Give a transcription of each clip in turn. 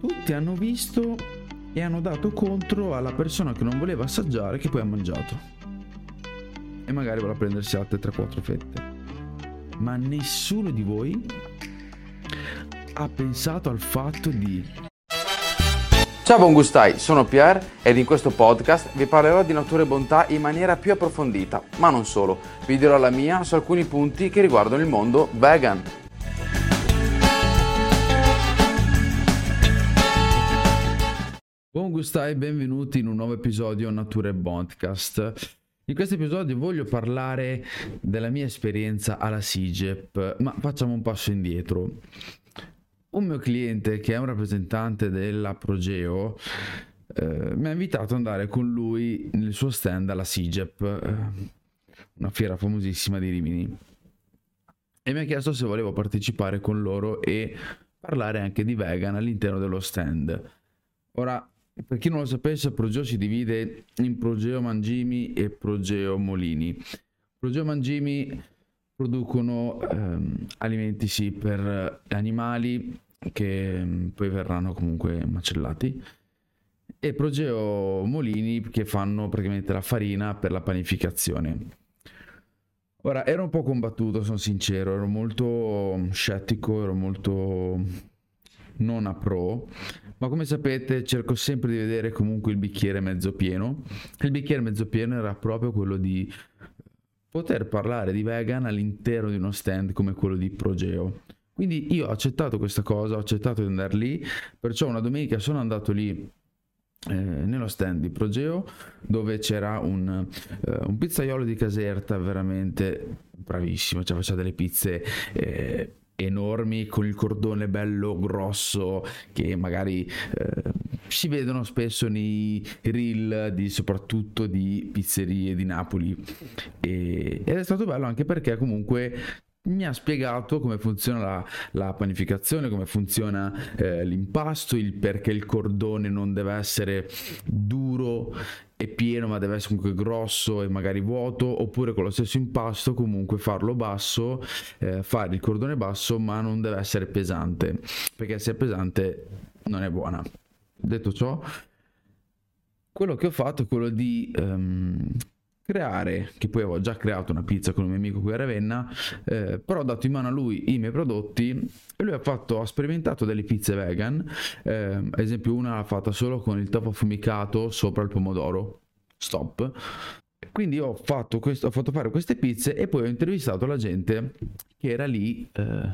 tutti hanno visto e hanno dato contro alla persona che non voleva assaggiare che poi ha mangiato. E magari vuole prendersi altre 3-4 fette. Ma nessuno di voi ha pensato al fatto di Ciao buon gustai, sono Pierre ed in questo podcast vi parlerò di natura e bontà in maniera più approfondita, ma non solo, vi dirò la mia su alcuni punti che riguardano il mondo vegan. Gustai, benvenuti in un nuovo episodio Natura e Podcast. In questo episodio voglio parlare della mia esperienza alla SIGEP, ma facciamo un passo indietro un mio cliente che è un rappresentante della Progeo eh, mi ha invitato ad andare con lui nel suo stand alla SIGEP, eh, una fiera famosissima di Rimini, e mi ha chiesto se volevo partecipare con loro e parlare anche di vegan all'interno dello stand. Ora, per chi non lo sapesse, Progeo si divide in Progeo Mangimi e Progeo Molini. Progeo Mangimi producono ehm, alimenti sì per animali che mm, poi verranno comunque macellati e Progeo Molini che fanno praticamente la farina per la panificazione. Ora ero un po' combattuto, sono sincero, ero molto scettico, ero molto non a pro, ma come sapete cerco sempre di vedere comunque il bicchiere mezzo pieno. Il bicchiere mezzo pieno era proprio quello di poter parlare di vegan all'interno di uno stand come quello di Progeo. Quindi io ho accettato questa cosa, ho accettato di andare lì, perciò una domenica sono andato lì eh, nello stand di Progeo dove c'era un, eh, un, pizzaiolo di Caserta veramente bravissimo, cioè faceva delle pizze eh, enormi con il cordone bello grosso che magari eh, si vedono spesso nei reel di, soprattutto di pizzerie di Napoli. E, ed è stato bello anche perché comunque mi ha spiegato come funziona la, la panificazione, come funziona eh, l'impasto, il perché il cordone non deve essere duro e pieno ma deve essere comunque grosso e magari vuoto oppure con lo stesso impasto comunque farlo basso eh, fare il cordone basso ma non deve essere pesante perché se è pesante non è buona. Detto ciò quello che ho fatto è quello di um, creare, che poi avevo già creato una pizza con un mio amico qui a Ravenna, eh, però ho dato in mano a lui i miei prodotti e lui ha, fatto, ha sperimentato delle pizze vegan, eh, ad esempio una l'ha fatta solo con il topo affumicato sopra il pomodoro, stop. Quindi ho fatto, questo, ho fatto fare queste pizze e poi ho intervistato la gente che era lì eh,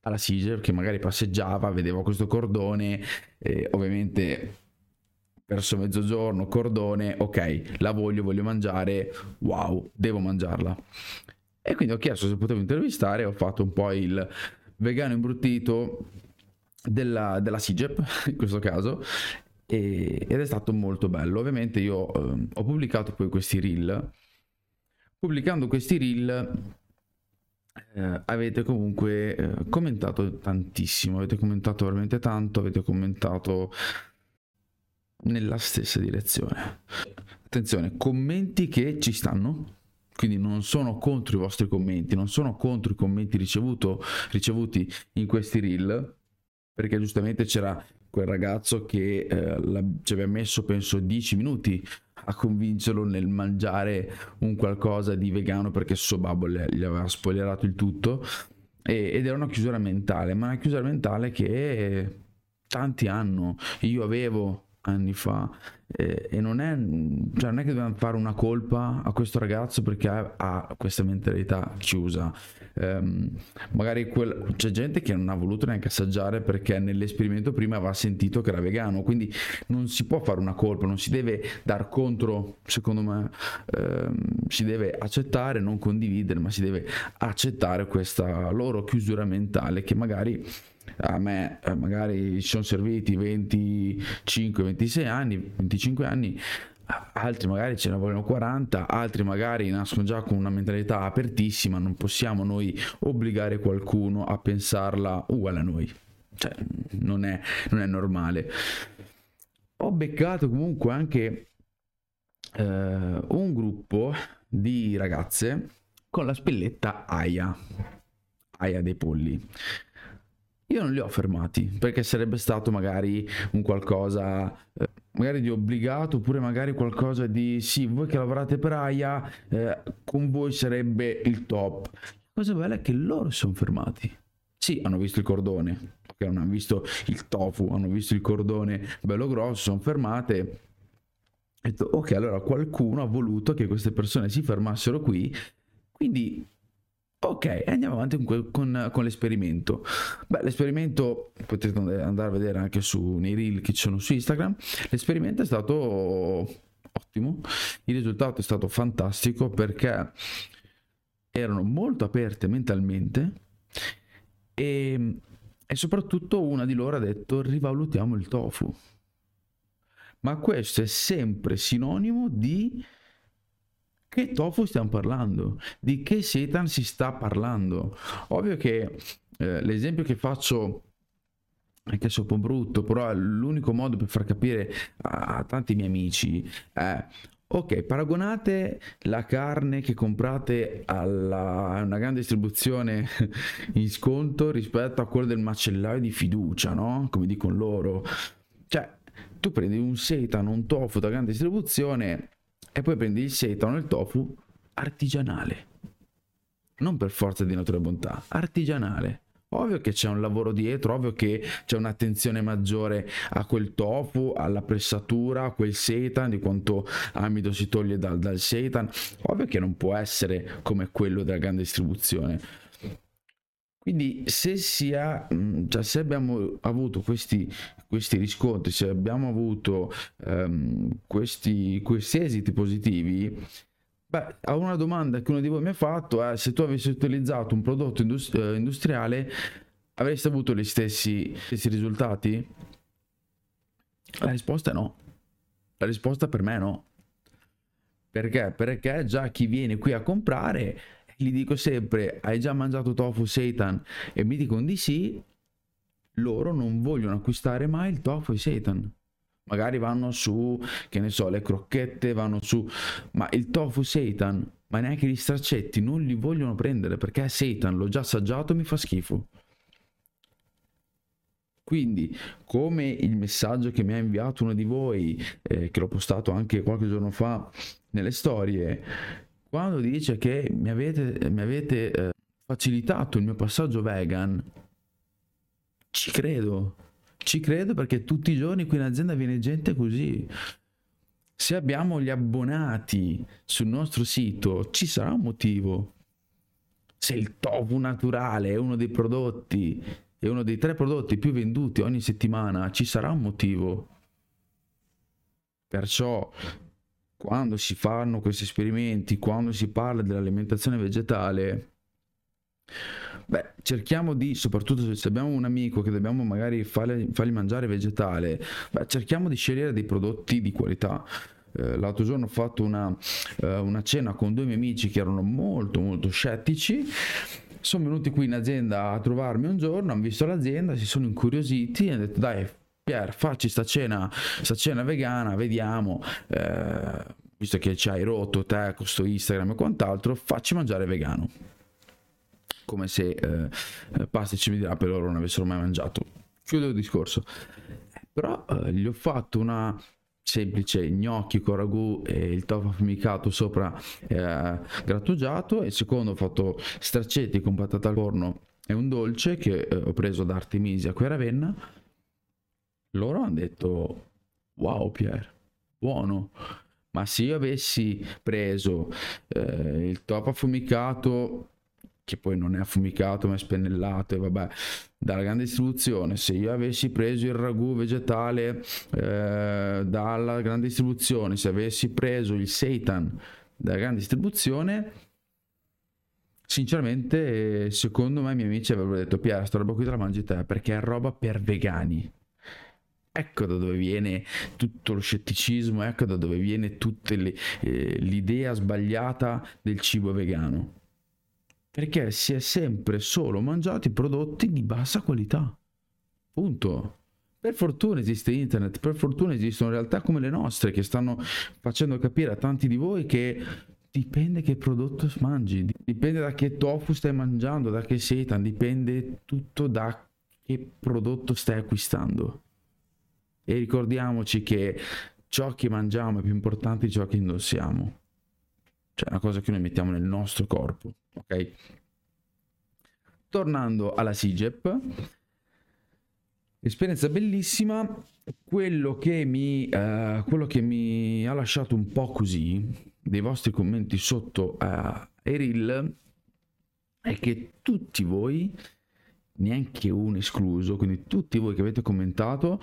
alla Siger, che magari passeggiava, vedeva questo cordone, ovviamente verso mezzogiorno, cordone, ok, la voglio, voglio mangiare, wow, devo mangiarla. E quindi ho chiesto se potevo intervistare, ho fatto un po' il vegano imbruttito della, della SIGEP, in questo caso, e, ed è stato molto bello. Ovviamente io eh, ho pubblicato poi questi reel. Pubblicando questi reel eh, avete comunque eh, commentato tantissimo, avete commentato veramente tanto, avete commentato nella stessa direzione. Attenzione, commenti che ci stanno, quindi non sono contro i vostri commenti, non sono contro i commenti ricevuto, ricevuti in questi reel, perché giustamente c'era quel ragazzo che eh, ci aveva messo penso 10 minuti a convincerlo nel mangiare un qualcosa di vegano perché suo babbo gli aveva spoilerato il tutto e, ed era una chiusura mentale, ma una chiusura mentale che tanti hanno. Io avevo anni fa. Eh, e non è, cioè non è che dobbiamo fare una colpa a questo ragazzo perché ha, ha questa mentalità chiusa. Um, magari quel, c'è gente che non ha voluto neanche assaggiare perché nell'esperimento prima aveva sentito che era vegano. Quindi non si può fare una colpa non si deve dar contro secondo me um, si deve accettare non condividere ma si deve accettare questa loro chiusura mentale che magari a me eh, magari ci sono serviti 25-26 anni, 25 anni, altri magari ce ne vogliono 40, altri magari nascono già con una mentalità apertissima, non possiamo noi obbligare qualcuno a pensarla uguale a noi, cioè non è, non è normale. Ho beccato comunque anche eh, un gruppo di ragazze con la spilletta Aya, Aya dei polli io non li ho fermati perché sarebbe stato magari un qualcosa eh, magari di obbligato oppure magari qualcosa di sì voi che lavorate per AIA eh, con voi sarebbe il top. La cosa bella è che loro si sono fermati. Sì hanno visto il cordone ok non hanno visto il tofu hanno visto il cordone bello grosso sono fermate. Ho detto ok allora qualcuno ha voluto che queste persone si fermassero qui. Quindi Ok, andiamo avanti con, con, con, l'esperimento. Beh, l'esperimento potete andare a vedere anche su, nei reel che ci sono su Instagram. L'esperimento è stato ottimo, il risultato è stato fantastico perché erano molto aperte mentalmente e, e soprattutto una di loro ha detto rivalutiamo il tofu. Ma questo è sempre sinonimo di che tofu stiamo parlando? Di che setan si sta parlando? Ovvio che eh, l'esempio che faccio anche se è un po' brutto, però è l'unico modo per far capire a, tanti miei amici è Ok, paragonate la carne che comprate alla, a una grande distribuzione in sconto rispetto a quella del macellaio di fiducia, no? Come dicono loro. Cioè, tu prendi un seitan, un tofu da grande distribuzione e poi prendi il seitan o il tofu artigianale. Non per forza di natura e bontà, artigianale. Ovvio che c'è un lavoro dietro, ovvio che c'è un'attenzione maggiore a quel tofu, alla pressatura, a quel seitan, di quanto amido si toglie dal, dal seitan. Ovvio che non può essere come quello della grande distribuzione. Quindi se, sia, mm, cioè se abbiamo avuto questi, questi riscontri, se abbiamo avuto um, questi, questi esiti positivi, Beh, a una domanda che uno di voi mi ha fatto è se tu avessi utilizzato un prodotto industri- eh, industriale avresti avuto gli stessi, stessi, risultati? La risposta è no. La risposta per me è no. Perché? Perché già chi viene qui a comprare, gli dico sempre, hai già mangiato tofu seitan? E mi dicono di sì, loro non vogliono acquistare mai il tofu e seitan. Magari vanno su, che ne so, le crocchette, vanno su, ma il tofu seitan, ma neanche gli straccetti non li vogliono prendere perché è seitan, l'ho già assaggiato e mi fa schifo. Quindi, come il messaggio che mi ha inviato uno di voi, eh, che l'ho postato anche qualche giorno fa nelle storie, quando dice che mi avete, mi avete eh, facilitato il mio passaggio vegan, ci credo ci credo perché tutti i giorni qui in azienda viene gente così. Se abbiamo gli abbonati sul nostro sito, ci sarà un motivo. Se il tofu naturale è uno dei prodotti, è uno dei tre prodotti più venduti ogni settimana, ci sarà un motivo. Perciò quando si fanno questi esperimenti, quando si parla dell'alimentazione vegetale, Beh, cerchiamo di, soprattutto se abbiamo un amico che dobbiamo magari fargli, mangiare vegetale, beh, cerchiamo di scegliere dei prodotti di qualità. Eh, l'altro giorno ho fatto una, eh, una cena con due miei amici che erano molto molto scettici sono venuti qui in azienda a trovarmi un giorno, hanno visto l'azienda, si sono incuriositi e hanno detto dai Pier, facci sta cena, sta cena vegana, vediamo, eh, visto che ci hai rotto te con sto Instagram e quant'altro, facci mangiare vegano come se eh, eh pasta e cibi di rape loro non avessero mai mangiato. Chiudo il discorso. Però eh, gli ho fatto una semplice gnocchi con ragù e il tofu affumicato sopra eh, grattugiato e secondo ho fatto straccetti con patata al forno e un dolce che eh, ho preso da Artemisia qui a Ravenna loro hanno detto wow Pier buono. Ma se io avessi preso eh, il tofu affumicato che poi non è affumicato ma è spennellato e vabbè dalla grande distribuzione se io avessi preso il ragù vegetale eh, dalla grande distribuzione se avessi preso il seitan dalla grande distribuzione sinceramente secondo me i miei amici avrebbero detto Piera sta roba qui te la mangi te perché è roba per vegani Ecco da dove viene tutto lo scetticismo, ecco da dove viene tutta eh, l'idea sbagliata del cibo vegano perché si è sempre solo mangiato i prodotti di bassa qualità. Punto. Per fortuna esiste internet, per fortuna esistono realtà come le nostre che stanno facendo capire a tanti di voi che dipende che prodotto mangi, dipende da che tofu stai mangiando, da che seitan, dipende tutto da che prodotto stai acquistando. E ricordiamoci che ciò che mangiamo è più importante di ciò che indossiamo. Cioè, una cosa che noi mettiamo nel nostro corpo, ok? Tornando alla SIGEP, esperienza bellissima. Quello che, mi, uh, quello che mi ha lasciato un po' così, dei vostri commenti sotto uh, ai reel, è che tutti voi, neanche uno escluso, quindi tutti voi che avete commentato,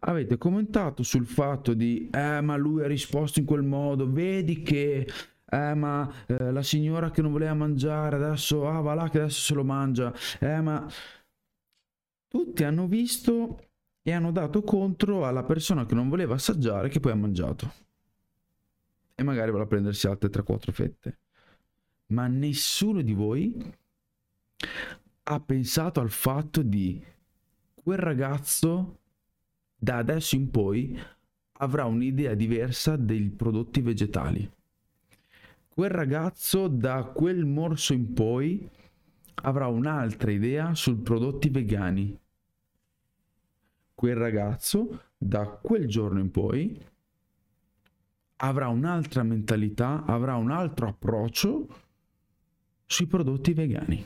avete commentato sul fatto di eh ma lui ha risposto in quel modo, vedi che eh ma eh, la signora che non voleva mangiare adesso ah va là che adesso se lo mangia, eh ma tutti hanno visto e hanno dato contro alla persona che non voleva assaggiare che poi ha mangiato. E magari a prendersi altre 3-4 fette. Ma nessuno di voi ha pensato al fatto di quel ragazzo da adesso in poi avrà un'idea diversa dei prodotti vegetali. Quel ragazzo da quel morso in poi avrà un'altra idea sui prodotti vegani. Quel ragazzo da quel giorno in poi avrà un'altra mentalità, avrà un altro approccio sui prodotti vegani.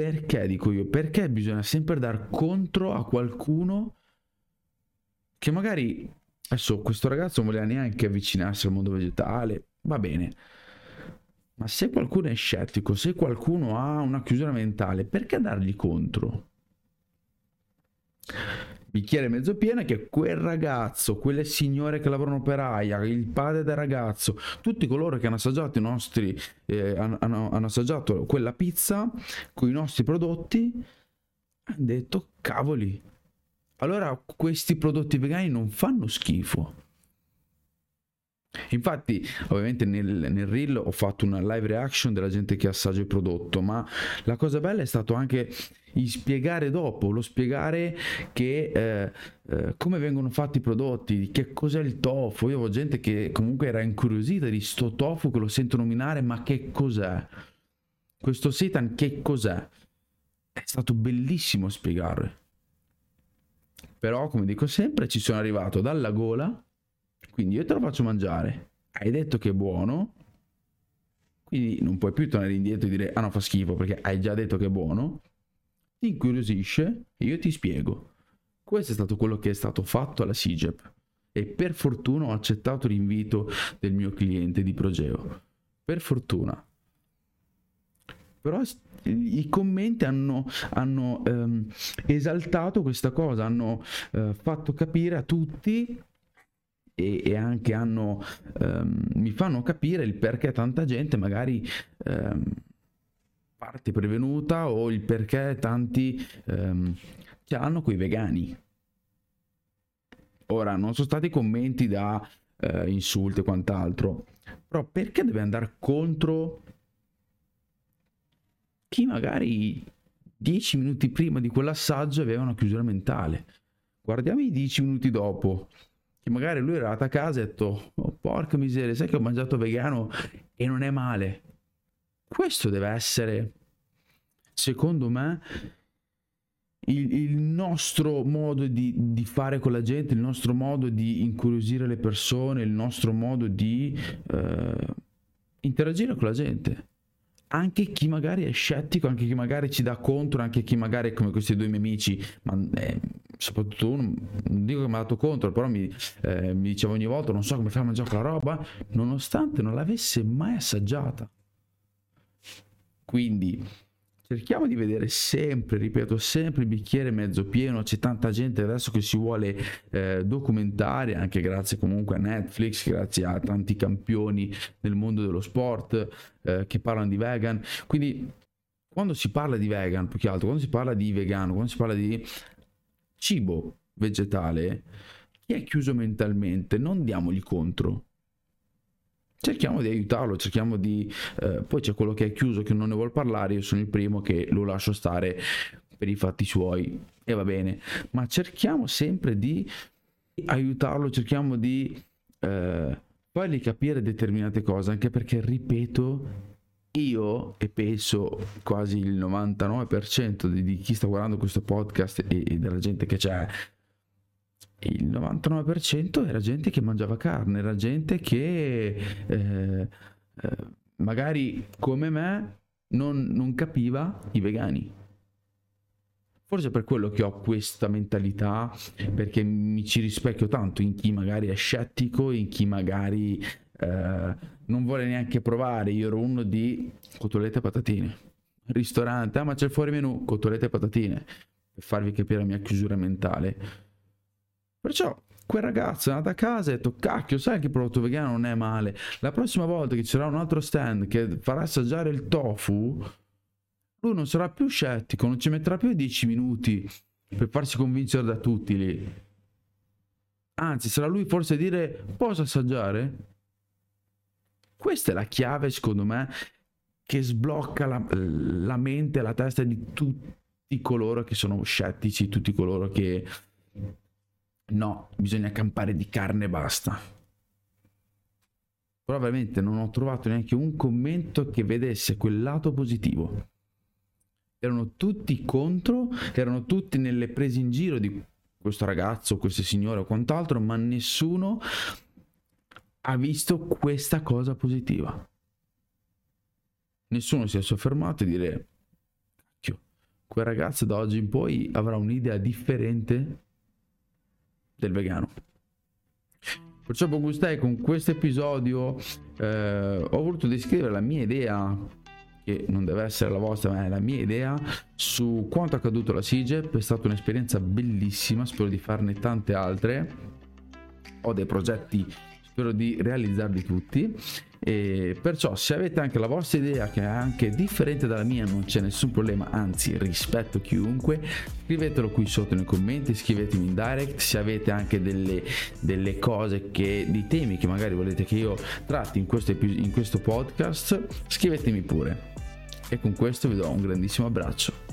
Perché dico io? Perché bisogna sempre dar contro a qualcuno che magari adesso questo ragazzo non voleva neanche avvicinarsi al mondo vegetale, va bene. Ma se qualcuno è scettico, se qualcuno ha una chiusura mentale, perché dargli contro? Bicchiere mezzo pieno è che quel ragazzo, quelle signore che lavorano per AIA, il padre del ragazzo, tutti coloro che hanno assaggiato i nostri, eh, hanno, hanno, assaggiato quella pizza con i nostri prodotti, hanno detto cavoli. Allora questi prodotti vegani non fanno schifo. Infatti, ovviamente nel, nel, reel ho fatto una live reaction della gente che assaggia il prodotto, ma la cosa bella è stato anche il spiegare dopo, lo spiegare che eh, eh, come vengono fatti i prodotti, che cos'è il tofu. Io avevo gente che comunque era incuriosita di sto tofu che lo sento nominare, ma che cos'è? Questo seitan che cos'è? È stato bellissimo spiegare. Però, come dico sempre, ci sono arrivato dalla gola quindi io te lo faccio mangiare. Hai detto che è buono. Quindi non puoi più tornare indietro e dire ah no fa schifo perché hai già detto che è buono. Ti incuriosisce e io ti spiego. Questo è stato quello che è stato fatto alla SIGEP. E per fortuna ho accettato l'invito del mio cliente di Progeo. Per fortuna. Però i commenti hanno, hanno ehm, esaltato questa cosa, hanno eh, fatto capire a tutti e, e anche hanno, um, mi fanno capire il perché tanta gente magari um, parte prevenuta o il perché tanti um, ce l'hanno con i vegani. Ora, non sono stati commenti da uh, insulti e quant'altro, però perché deve andare contro chi magari dieci minuti prima di quell'assaggio aveva una chiusura mentale? Guardiamo i dieci minuti dopo che magari lui era arrivato a casa e ha detto oh, porca miseria sai che ho mangiato vegano e non è male? Questo deve essere secondo me il, il nostro modo di, di, fare con la gente il nostro modo di incuriosire le persone il nostro modo di eh, interagire con la gente. Anche chi magari è scettico, anche chi magari ci dà contro, anche chi magari come questi due miei amici, ma eh, soprattutto uno, non dico che mi ha dato contro, però mi, eh, mi diceva ogni volta non so come fai a mangiare quella roba, nonostante non l'avesse mai assaggiata. Quindi cerchiamo di vedere sempre, ripeto, sempre il bicchiere mezzo pieno. C'è tanta gente adesso che si vuole eh, documentare, anche grazie comunque a Netflix, grazie a tanti campioni nel mondo dello sport eh, che parlano di vegan. Quindi quando si parla di vegan, più che altro, quando si parla di vegano, quando si parla di cibo vegetale, chi è chiuso mentalmente, non diamogli contro. Cerchiamo di aiutarlo, cerchiamo di... Eh, poi c'è quello che è chiuso che non ne vuole parlare, io sono il primo che lo lascio stare per i fatti suoi e va bene, ma cerchiamo sempre di aiutarlo, cerchiamo di eh, fargli capire determinate cose, anche perché, ripeto, io e penso quasi il 99% di, di chi sta guardando questo podcast e, e della gente che c'è il 99% era gente che mangiava carne, era gente che eh, eh, magari come me non, non capiva i vegani. Forse per quello che ho questa mentalità, perché mi ci rispecchio tanto in chi magari è scettico, in chi magari eh, non vuole neanche provare. Io ero uno di cotolette e patatine. Ristorante, ah ma c'è fuori menù, cotolette e patatine. Per farvi capire la mia chiusura mentale. Perciò quel ragazzo è andato a casa e ha detto cacchio sai che il prodotto vegano non è male la prossima volta che ci sarà un altro stand che farà assaggiare il tofu lui non sarà più scettico non ci metterà più 10 minuti per farsi convincere da tutti lì anzi sarà lui forse a dire posso assaggiare questa è la chiave secondo me che sblocca la, la mente la testa di tutti coloro che sono scettici tutti coloro che No, bisogna campare di carne e basta. Però veramente non ho trovato neanche un commento che vedesse quel lato positivo. Erano tutti contro, erano tutti nelle prese in giro di questo ragazzo, questo signore o quant'altro, ma nessuno ha visto questa cosa positiva. Nessuno si è soffermato a dire, quel ragazzo da oggi in poi avrà un'idea differente del vegano. Perciò Bogustai con questo episodio eh, ho voluto descrivere la mia idea, che non deve essere la vostra, ma è la mia idea, su quanto è accaduto alla SIGEP. È stata un'esperienza bellissima, spero di farne tante altre. Ho dei progetti, spero di realizzarli tutti e perciò se avete anche la vostra idea che è anche differente dalla mia non c'è nessun problema, anzi rispetto chiunque, scrivetelo qui sotto nei commenti, scrivetemi in direct se avete anche delle, delle cose che, di temi che magari volete che io tratti in questo, in questo podcast, scrivetemi pure. E con questo vi do un grandissimo abbraccio.